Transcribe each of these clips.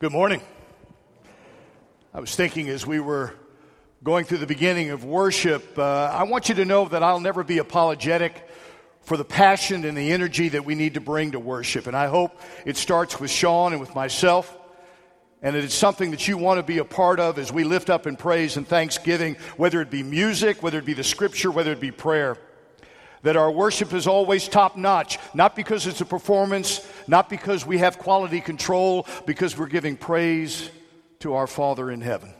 Good morning. I was thinking as we were going through the beginning of worship, uh, I want you to know that I'll never be apologetic for the passion and the energy that we need to bring to worship. And I hope it starts with Sean and with myself, and that it's something that you want to be a part of as we lift up in praise and thanksgiving, whether it be music, whether it be the scripture, whether it be prayer that our worship is always top notch, not because it's a performance, not because we have quality control, because we're giving praise to our Father in heaven.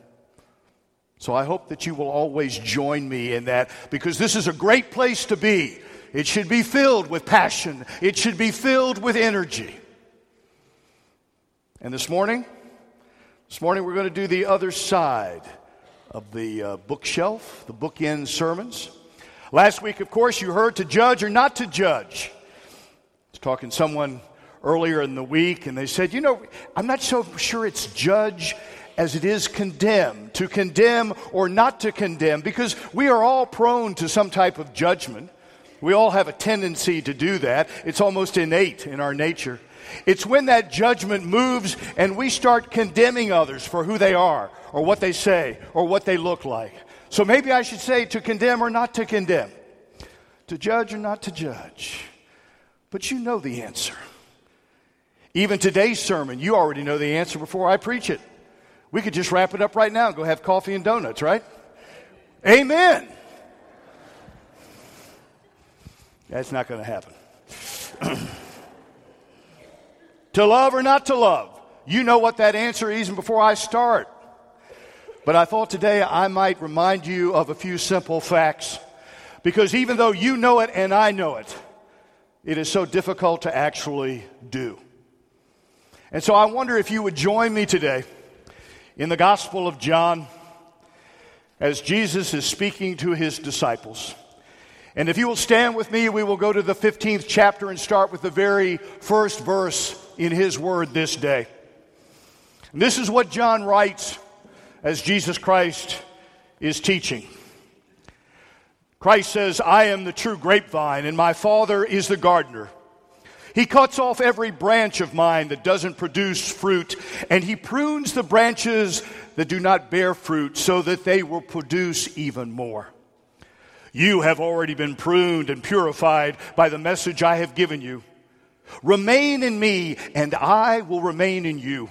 So I hope that you will always join me in that because this is a great place to be. It should be filled with passion, it should be filled with energy. And this morning, this morning we're going to do the other side of the uh, bookshelf, the bookend sermons. Last week, of course, you heard to judge or not to judge. I was talking to someone earlier in the week, and they said, You know, I'm not so sure it's judge as it is condemn, to condemn or not to condemn, because we are all prone to some type of judgment. We all have a tendency to do that. It's almost innate in our nature. It's when that judgment moves and we start condemning others for who they are, or what they say, or what they look like. So maybe I should say to condemn or not to condemn, to judge or not to judge. But you know the answer. Even today's sermon, you already know the answer before I preach it. We could just wrap it up right now and go have coffee and donuts, right? Amen. That's not going to happen. to love or not to love? You know what that answer is even before I start. But I thought today I might remind you of a few simple facts. Because even though you know it and I know it, it is so difficult to actually do. And so I wonder if you would join me today in the Gospel of John as Jesus is speaking to his disciples. And if you will stand with me, we will go to the 15th chapter and start with the very first verse in his word this day. And this is what John writes as Jesus Christ is teaching. Christ says, I am the true grapevine, and my Father is the gardener. He cuts off every branch of mine that doesn't produce fruit, and he prunes the branches that do not bear fruit so that they will produce even more. You have already been pruned and purified by the message I have given you. Remain in me, and I will remain in you.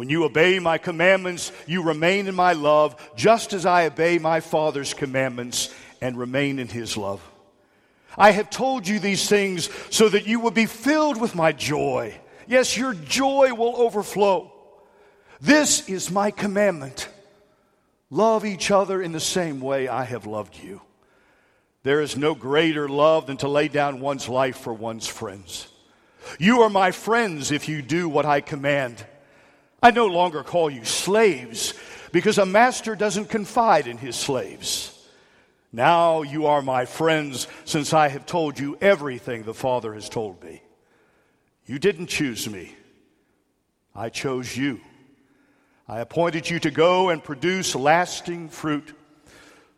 When you obey my commandments, you remain in my love, just as I obey my Father's commandments and remain in his love. I have told you these things so that you will be filled with my joy. Yes, your joy will overflow. This is my commandment. Love each other in the same way I have loved you. There is no greater love than to lay down one's life for one's friends. You are my friends if you do what I command. I no longer call you slaves because a master doesn't confide in his slaves. Now you are my friends since I have told you everything the Father has told me. You didn't choose me, I chose you. I appointed you to go and produce lasting fruit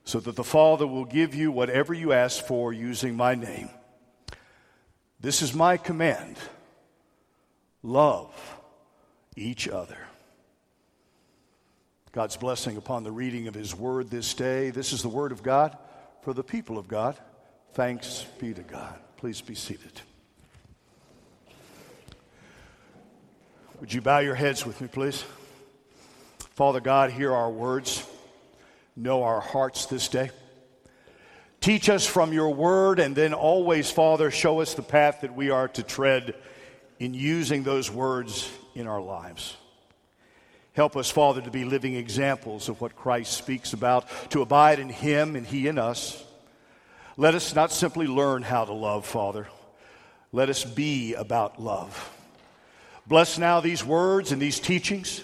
so that the Father will give you whatever you ask for using my name. This is my command love each other. God's blessing upon the reading of His Word this day. This is the Word of God for the people of God. Thanks be to God. Please be seated. Would you bow your heads with me, please? Father God, hear our words. Know our hearts this day. Teach us from your word, and then always, Father, show us the path that we are to tread in using those words in our lives. Help us, Father, to be living examples of what Christ speaks about, to abide in Him and He in us. Let us not simply learn how to love, Father. Let us be about love. Bless now these words and these teachings.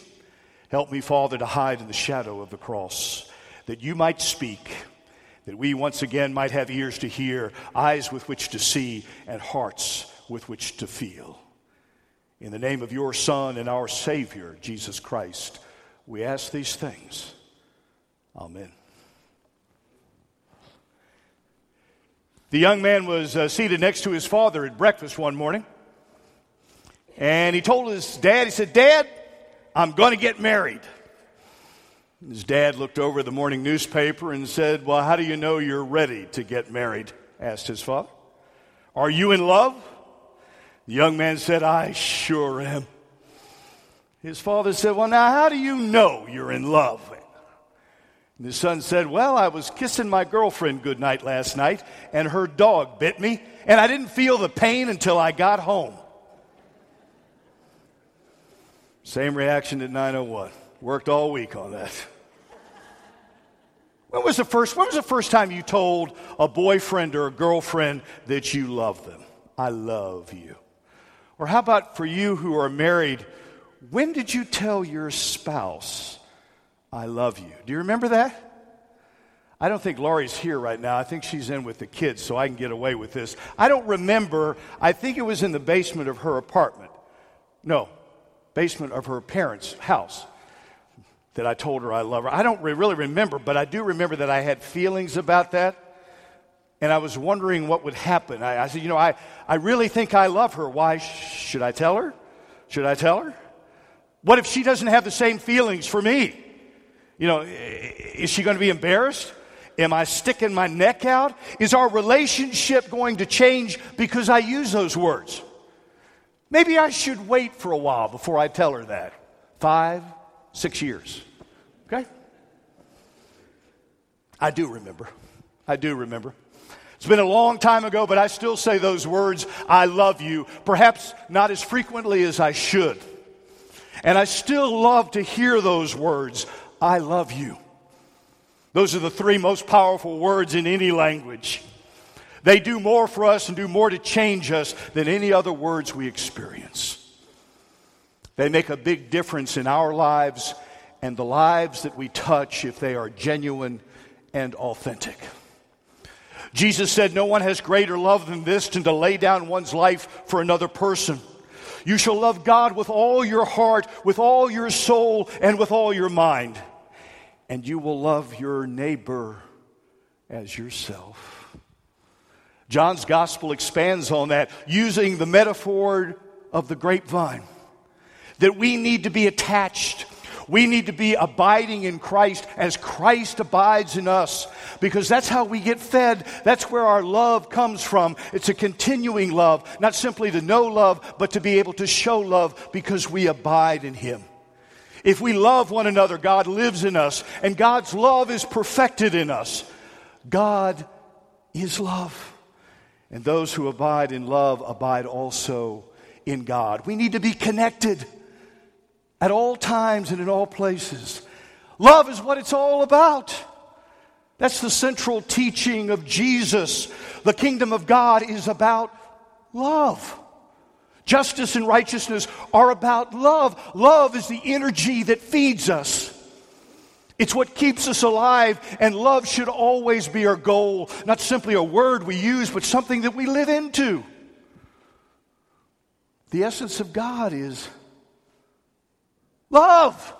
Help me, Father, to hide in the shadow of the cross, that you might speak, that we once again might have ears to hear, eyes with which to see, and hearts with which to feel. In the name of your Son and our Savior, Jesus Christ, we ask these things. Amen. The young man was uh, seated next to his father at breakfast one morning. And he told his dad, he said, Dad, I'm going to get married. His dad looked over the morning newspaper and said, Well, how do you know you're ready to get married? asked his father. Are you in love? The young man said, I sure am. His father said, Well, now, how do you know you're in love? And his son said, Well, I was kissing my girlfriend goodnight last night, and her dog bit me, and I didn't feel the pain until I got home. Same reaction at 901. Worked all week on that. When was the first when was the first time you told a boyfriend or a girlfriend that you love them? I love you. Or how about for you who are married, when did you tell your spouse I love you. Do you remember that? I don't think Laurie's here right now. I think she's in with the kids, so I can get away with this. I don't remember. I think it was in the basement of her apartment. No, basement of her parents' house that I told her I love her. I don't re- really remember, but I do remember that I had feelings about that. And I was wondering what would happen. I, I said, you know, I, I really think I love her. Why should I tell her? Should I tell her? What if she doesn't have the same feelings for me? You know, is she going to be embarrassed? Am I sticking my neck out? Is our relationship going to change because I use those words? Maybe I should wait for a while before I tell her that. Five, six years. Okay? I do remember. I do remember. It's been a long time ago, but I still say those words, I love you, perhaps not as frequently as I should. And I still love to hear those words, I love you. Those are the three most powerful words in any language. They do more for us and do more to change us than any other words we experience. They make a big difference in our lives and the lives that we touch if they are genuine and authentic. Jesus said, No one has greater love than this than to lay down one's life for another person. You shall love God with all your heart, with all your soul, and with all your mind and you will love your neighbor as yourself. John's gospel expands on that using the metaphor of the grapevine that we need to be attached. We need to be abiding in Christ as Christ abides in us because that's how we get fed. That's where our love comes from. It's a continuing love, not simply to know love, but to be able to show love because we abide in Him. If we love one another, God lives in us, and God's love is perfected in us. God is love. And those who abide in love abide also in God. We need to be connected at all times and in all places. Love is what it's all about. That's the central teaching of Jesus. The kingdom of God is about love. Justice and righteousness are about love. Love is the energy that feeds us. It's what keeps us alive, and love should always be our goal, not simply a word we use, but something that we live into. The essence of God is love.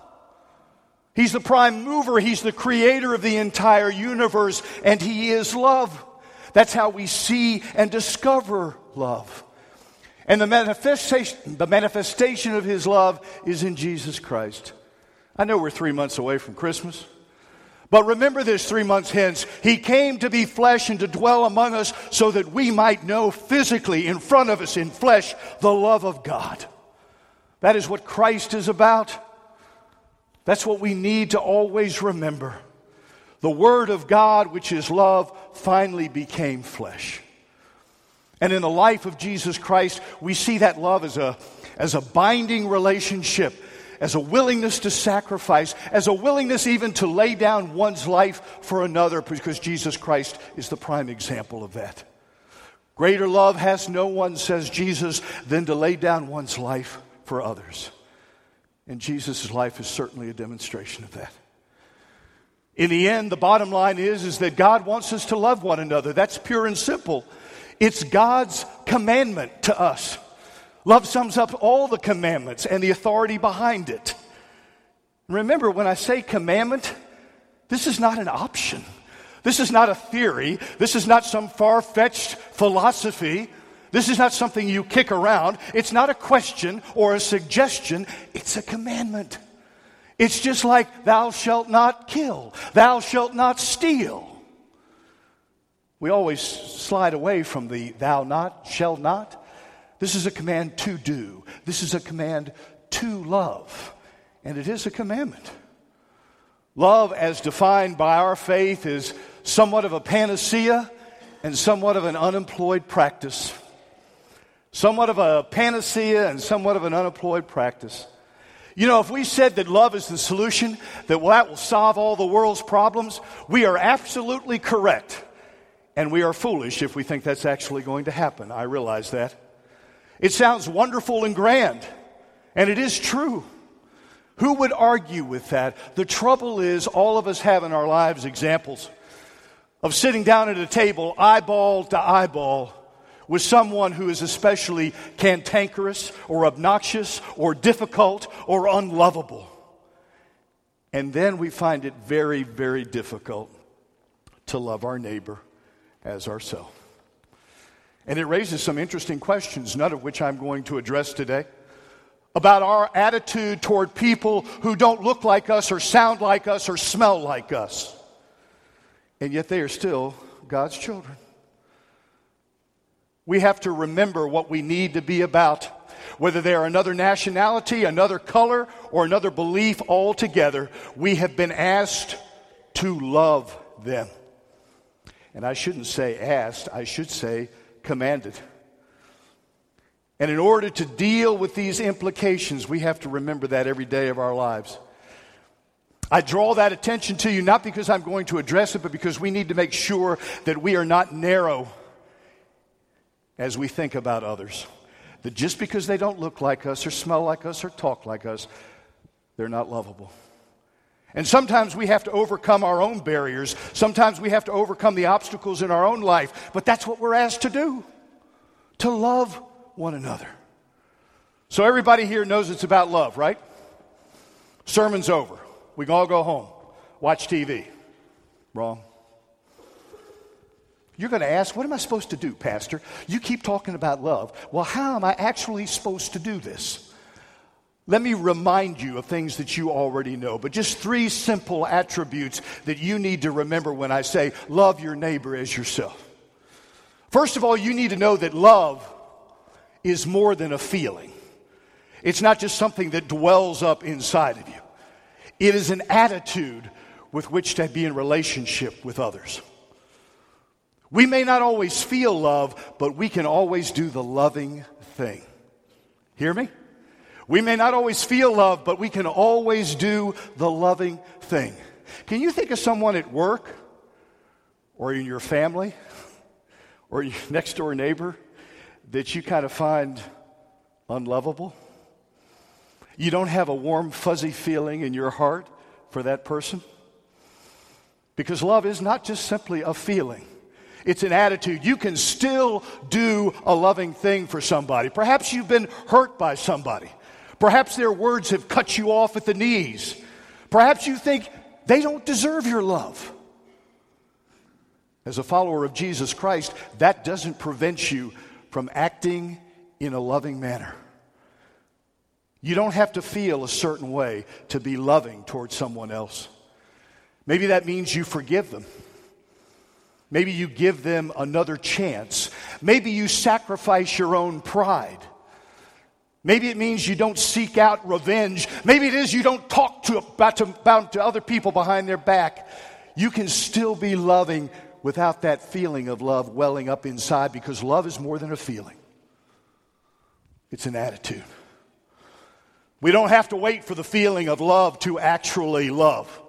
He's the prime mover, He's the creator of the entire universe, and He is love. That's how we see and discover love. And the manifestation, the manifestation of his love is in Jesus Christ. I know we're three months away from Christmas. But remember this three months hence. He came to be flesh and to dwell among us so that we might know physically in front of us in flesh the love of God. That is what Christ is about. That's what we need to always remember. The Word of God, which is love, finally became flesh. And in the life of Jesus Christ, we see that love as a, as a binding relationship, as a willingness to sacrifice, as a willingness even to lay down one's life for another, because Jesus Christ is the prime example of that. Greater love has no one, says Jesus, than to lay down one's life for others. And Jesus' life is certainly a demonstration of that. In the end, the bottom line is, is that God wants us to love one another. That's pure and simple. It's God's commandment to us. Love sums up all the commandments and the authority behind it. Remember, when I say commandment, this is not an option. This is not a theory. This is not some far fetched philosophy. This is not something you kick around. It's not a question or a suggestion. It's a commandment. It's just like, thou shalt not kill, thou shalt not steal. We always slide away from the thou not, shall not. This is a command to do, this is a command to love, and it is a commandment. Love, as defined by our faith, is somewhat of a panacea and somewhat of an unemployed practice. Somewhat of a panacea and somewhat of an unemployed practice. You know, if we said that love is the solution, that well, that will solve all the world's problems, we are absolutely correct. And we are foolish if we think that's actually going to happen. I realize that. It sounds wonderful and grand, and it is true. Who would argue with that? The trouble is, all of us have in our lives examples of sitting down at a table, eyeball to eyeball, with someone who is especially cantankerous or obnoxious or difficult or unlovable. And then we find it very, very difficult to love our neighbor as ourselves. And it raises some interesting questions, none of which I'm going to address today, about our attitude toward people who don't look like us or sound like us or smell like us. And yet they are still God's children. We have to remember what we need to be about. Whether they are another nationality, another color, or another belief altogether, we have been asked to love them. And I shouldn't say asked, I should say commanded. And in order to deal with these implications, we have to remember that every day of our lives. I draw that attention to you not because I'm going to address it, but because we need to make sure that we are not narrow as we think about others. That just because they don't look like us or smell like us or talk like us, they're not lovable. And sometimes we have to overcome our own barriers. Sometimes we have to overcome the obstacles in our own life. But that's what we're asked to do to love one another. So everybody here knows it's about love, right? Sermon's over. We can all go home, watch TV. Wrong. You're going to ask, what am I supposed to do, Pastor? You keep talking about love. Well, how am I actually supposed to do this? Let me remind you of things that you already know, but just three simple attributes that you need to remember when I say love your neighbor as yourself. First of all, you need to know that love is more than a feeling. It's not just something that dwells up inside of you. It is an attitude with which to be in relationship with others. We may not always feel love, but we can always do the loving thing. Hear me? We may not always feel love, but we can always do the loving thing. Can you think of someone at work or in your family or your next door neighbor that you kind of find unlovable? You don't have a warm, fuzzy feeling in your heart for that person? Because love is not just simply a feeling it's an attitude. You can still do a loving thing for somebody. Perhaps you've been hurt by somebody. Perhaps their words have cut you off at the knees. Perhaps you think they don't deserve your love. As a follower of Jesus Christ, that doesn't prevent you from acting in a loving manner. You don't have to feel a certain way to be loving towards someone else. Maybe that means you forgive them. Maybe you give them another chance. Maybe you sacrifice your own pride. Maybe it means you don't seek out revenge. Maybe it is you don't talk to about, to about to other people behind their back. You can still be loving without that feeling of love welling up inside because love is more than a feeling, it's an attitude. We don't have to wait for the feeling of love to actually love.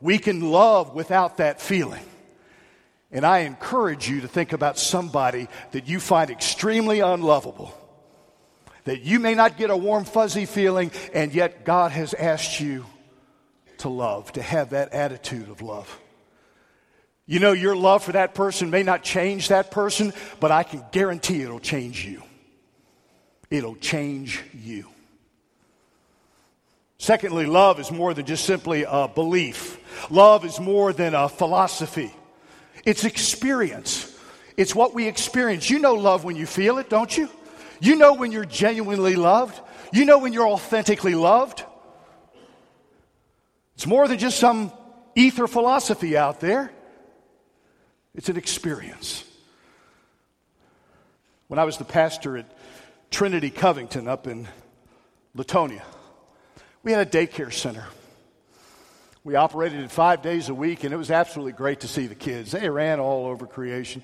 We can love without that feeling. And I encourage you to think about somebody that you find extremely unlovable. That you may not get a warm, fuzzy feeling, and yet God has asked you to love, to have that attitude of love. You know, your love for that person may not change that person, but I can guarantee it'll change you. It'll change you. Secondly, love is more than just simply a belief. Love is more than a philosophy. It's experience. It's what we experience. You know love when you feel it, don't you? You know when you're genuinely loved. You know when you're authentically loved. It's more than just some ether philosophy out there, it's an experience. When I was the pastor at Trinity Covington up in Latonia, we had a daycare center. We operated it five days a week, and it was absolutely great to see the kids. They ran all over creation,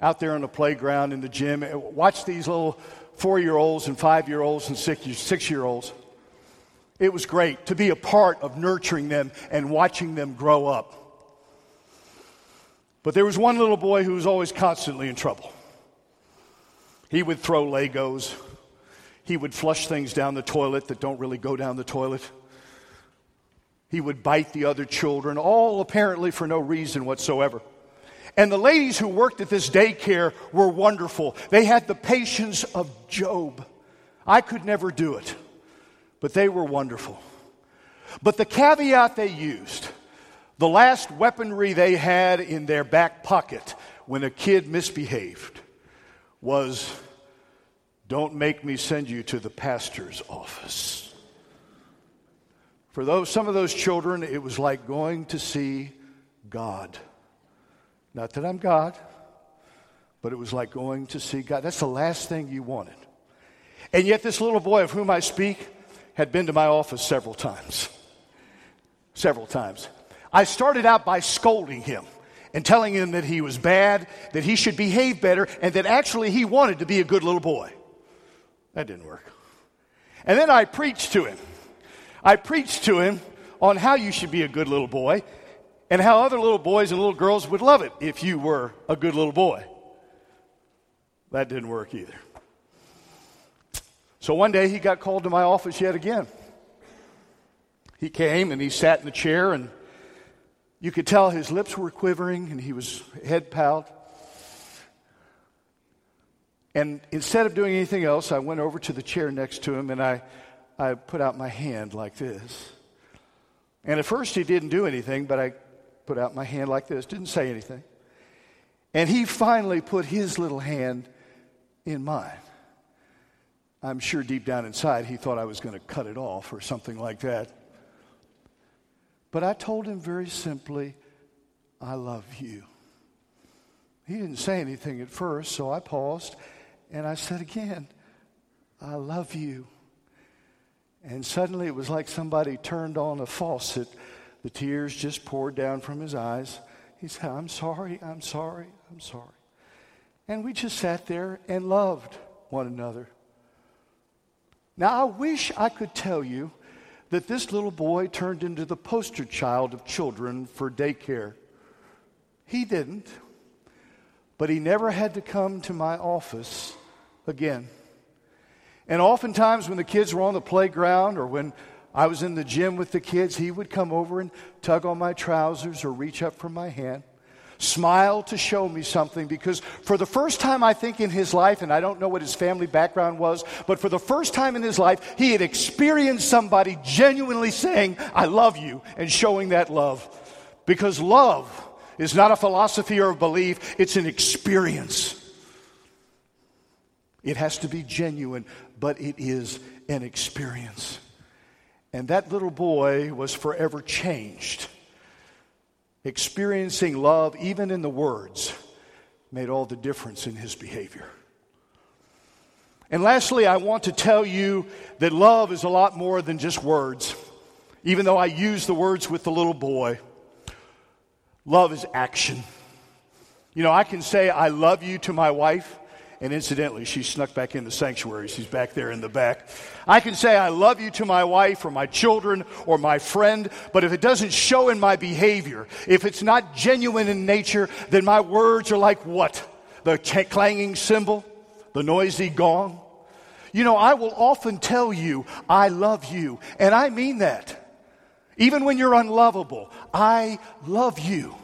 out there on the playground, in the gym. Eh, watch these little four year olds and five year olds and six year olds. It was great to be a part of nurturing them and watching them grow up. But there was one little boy who was always constantly in trouble. He would throw Legos, he would flush things down the toilet that don't really go down the toilet. He would bite the other children, all apparently for no reason whatsoever. And the ladies who worked at this daycare were wonderful. They had the patience of Job. I could never do it, but they were wonderful. But the caveat they used, the last weaponry they had in their back pocket when a kid misbehaved, was don't make me send you to the pastor's office. For those, some of those children, it was like going to see God. Not that I'm God, but it was like going to see God. That's the last thing you wanted. And yet, this little boy of whom I speak had been to my office several times. Several times. I started out by scolding him and telling him that he was bad, that he should behave better, and that actually he wanted to be a good little boy. That didn't work. And then I preached to him. I preached to him on how you should be a good little boy and how other little boys and little girls would love it if you were a good little boy. That didn't work either. So one day he got called to my office yet again. He came and he sat in the chair, and you could tell his lips were quivering and he was head bowed. And instead of doing anything else, I went over to the chair next to him and I, I put out my hand like this. And at first he didn't do anything, but I put out my hand like this, didn't say anything. And he finally put his little hand in mine. I'm sure deep down inside he thought I was going to cut it off or something like that. But I told him very simply, I love you. He didn't say anything at first, so I paused and I said again, I love you. And suddenly it was like somebody turned on a faucet. The tears just poured down from his eyes. He said, I'm sorry, I'm sorry, I'm sorry. And we just sat there and loved one another. Now, I wish I could tell you that this little boy turned into the poster child of children for daycare. He didn't. But he never had to come to my office again. And oftentimes, when the kids were on the playground or when I was in the gym with the kids, he would come over and tug on my trousers or reach up for my hand, smile to show me something. Because for the first time, I think, in his life, and I don't know what his family background was, but for the first time in his life, he had experienced somebody genuinely saying, I love you, and showing that love. Because love is not a philosophy or a belief, it's an experience. It has to be genuine, but it is an experience. And that little boy was forever changed. Experiencing love, even in the words, made all the difference in his behavior. And lastly, I want to tell you that love is a lot more than just words, even though I use the words with the little boy. Love is action. You know, I can say I love you to my wife, and incidentally, she snuck back in the sanctuary. She's back there in the back. I can say I love you to my wife or my children or my friend, but if it doesn't show in my behavior, if it's not genuine in nature, then my words are like what? The clanging cymbal? The noisy gong? You know, I will often tell you, I love you, and I mean that. Even when you're unlovable, I love you.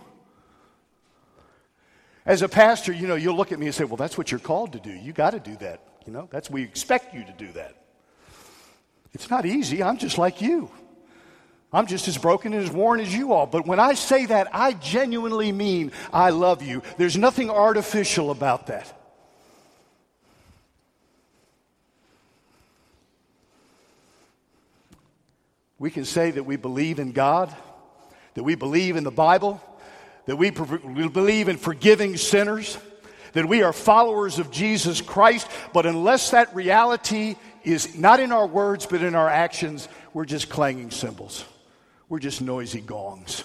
As a pastor, you know, you'll look at me and say, well, that's what you're called to do. You got to do that. You know, that's, we expect you to do that. It's not easy. I'm just like you. I'm just as broken and as worn as you all. But when I say that, I genuinely mean I love you. There's nothing artificial about that. We can say that we believe in God, that we believe in the Bible, that we, we believe in forgiving sinners, that we are followers of Jesus Christ, but unless that reality is not in our words but in our actions, we're just clanging cymbals. We're just noisy gongs.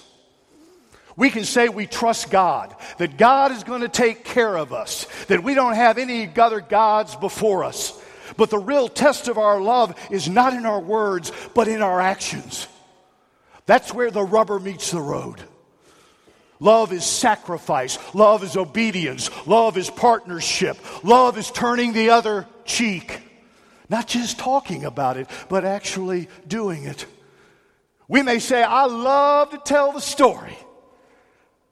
We can say we trust God, that God is going to take care of us, that we don't have any other gods before us. But the real test of our love is not in our words, but in our actions. That's where the rubber meets the road. Love is sacrifice. Love is obedience. Love is partnership. Love is turning the other cheek. Not just talking about it, but actually doing it. We may say, I love to tell the story,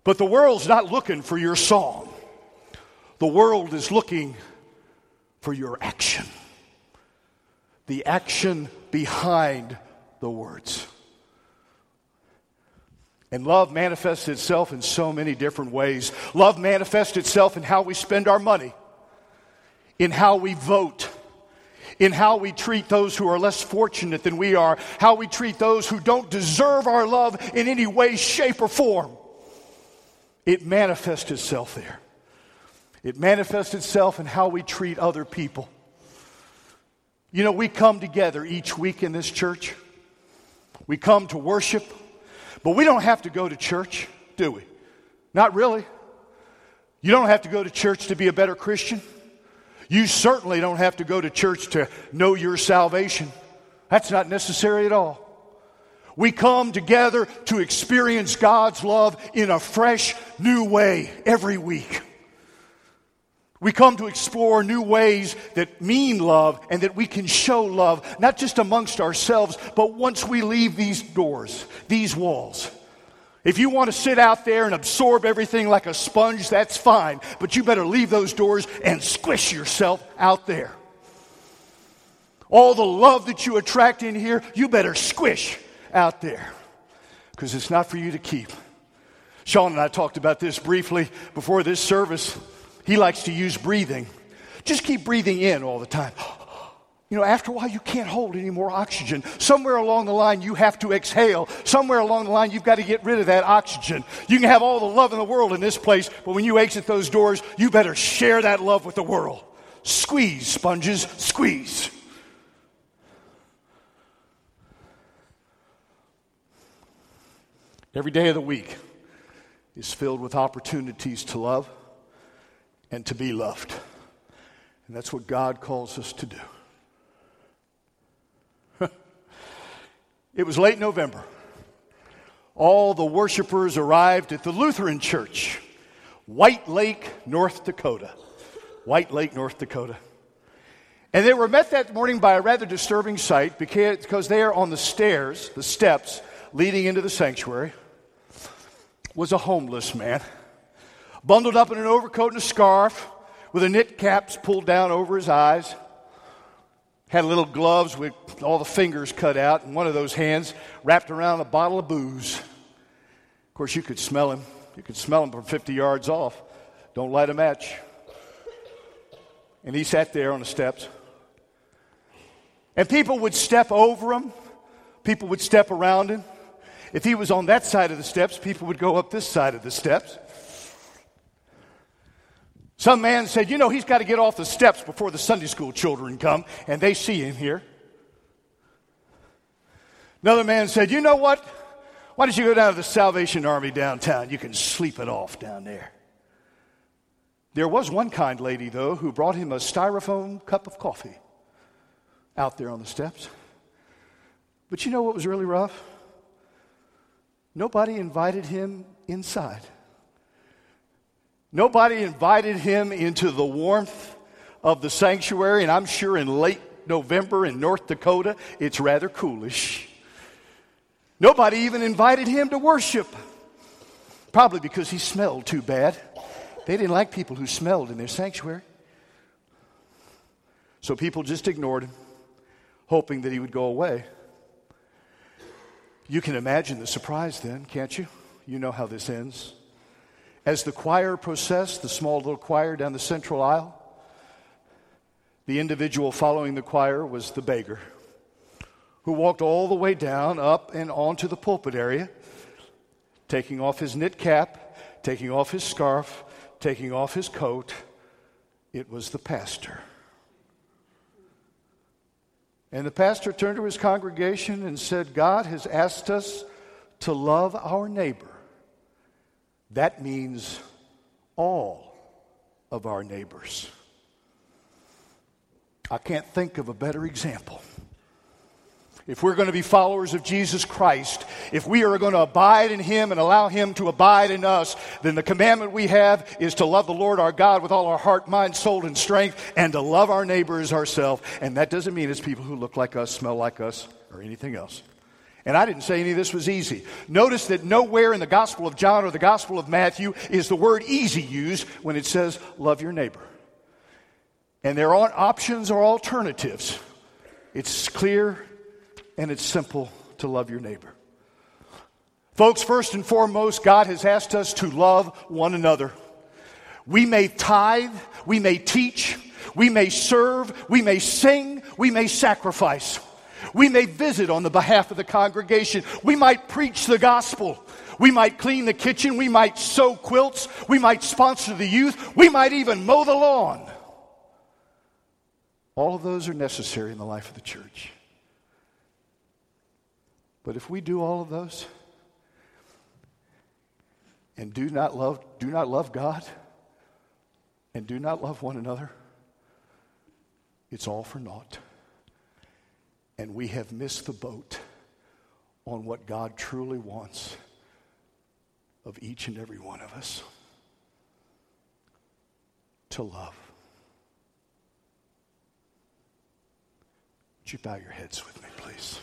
but the world's not looking for your song. The world is looking for your action. The action behind the words. And love manifests itself in so many different ways. Love manifests itself in how we spend our money, in how we vote, in how we treat those who are less fortunate than we are, how we treat those who don't deserve our love in any way, shape, or form. It manifests itself there. It manifests itself in how we treat other people. You know, we come together each week in this church. We come to worship. But we don't have to go to church, do we? Not really. You don't have to go to church to be a better Christian. You certainly don't have to go to church to know your salvation. That's not necessary at all. We come together to experience God's love in a fresh, new way every week. We come to explore new ways that mean love and that we can show love, not just amongst ourselves, but once we leave these doors, these walls. If you want to sit out there and absorb everything like a sponge, that's fine, but you better leave those doors and squish yourself out there. All the love that you attract in here, you better squish out there because it's not for you to keep. Sean and I talked about this briefly before this service. He likes to use breathing. Just keep breathing in all the time. You know, after a while, you can't hold any more oxygen. Somewhere along the line, you have to exhale. Somewhere along the line, you've got to get rid of that oxygen. You can have all the love in the world in this place, but when you exit those doors, you better share that love with the world. Squeeze, sponges, squeeze. Every day of the week is filled with opportunities to love and to be loved. And that's what God calls us to do. it was late November. All the worshipers arrived at the Lutheran Church, White Lake, North Dakota. White Lake, North Dakota. And they were met that morning by a rather disturbing sight because there on the stairs, the steps leading into the sanctuary, was a homeless man bundled up in an overcoat and a scarf, with a knit cap pulled down over his eyes. Had little gloves with all the fingers cut out, and one of those hands wrapped around a bottle of booze. Of course, you could smell him. You could smell him from 50 yards off. Don't light a match. And he sat there on the steps. And people would step over him, people would step around him. If he was on that side of the steps, people would go up this side of the steps. Some man said, You know, he's got to get off the steps before the Sunday school children come and they see him here. Another man said, You know what? Why don't you go down to the Salvation Army downtown? You can sleep it off down there. There was one kind lady, though, who brought him a styrofoam cup of coffee out there on the steps. But you know what was really rough? Nobody invited him inside. Nobody invited him into the warmth of the sanctuary, and I'm sure in late November in North Dakota, it's rather coolish. Nobody even invited him to worship, probably because he smelled too bad. They didn't like people who smelled in their sanctuary. So people just ignored him, hoping that he would go away. You can imagine the surprise then, can't you? You know how this ends. As the choir processed, the small little choir down the central aisle, the individual following the choir was the beggar who walked all the way down, up, and onto the pulpit area, taking off his knit cap, taking off his scarf, taking off his coat. It was the pastor. And the pastor turned to his congregation and said, God has asked us to love our neighbor. That means all of our neighbors. I can't think of a better example if we're going to be followers of Jesus Christ, if we are going to abide in Him and allow Him to abide in us, then the commandment we have is to love the Lord our God with all our heart, mind, soul, and strength, and to love our neighbor as ourselves. And that doesn't mean it's people who look like us, smell like us, or anything else. And I didn't say any of this was easy. Notice that nowhere in the Gospel of John or the Gospel of Matthew is the word easy used when it says love your neighbor. And there aren't options or alternatives. It's clear and it's simple to love your neighbor. Folks, first and foremost, God has asked us to love one another. We may tithe, we may teach, we may serve, we may sing, we may sacrifice. We may visit on the behalf of the congregation. We might preach the gospel. We might clean the kitchen. We might sew quilts. We might sponsor the youth. We might even mow the lawn. All of those are necessary in the life of the church. But if we do all of those and do not love, do not love God and do not love one another, it's all for naught. And we have missed the boat on what God truly wants of each and every one of us to love. Would you bow your heads with me, please?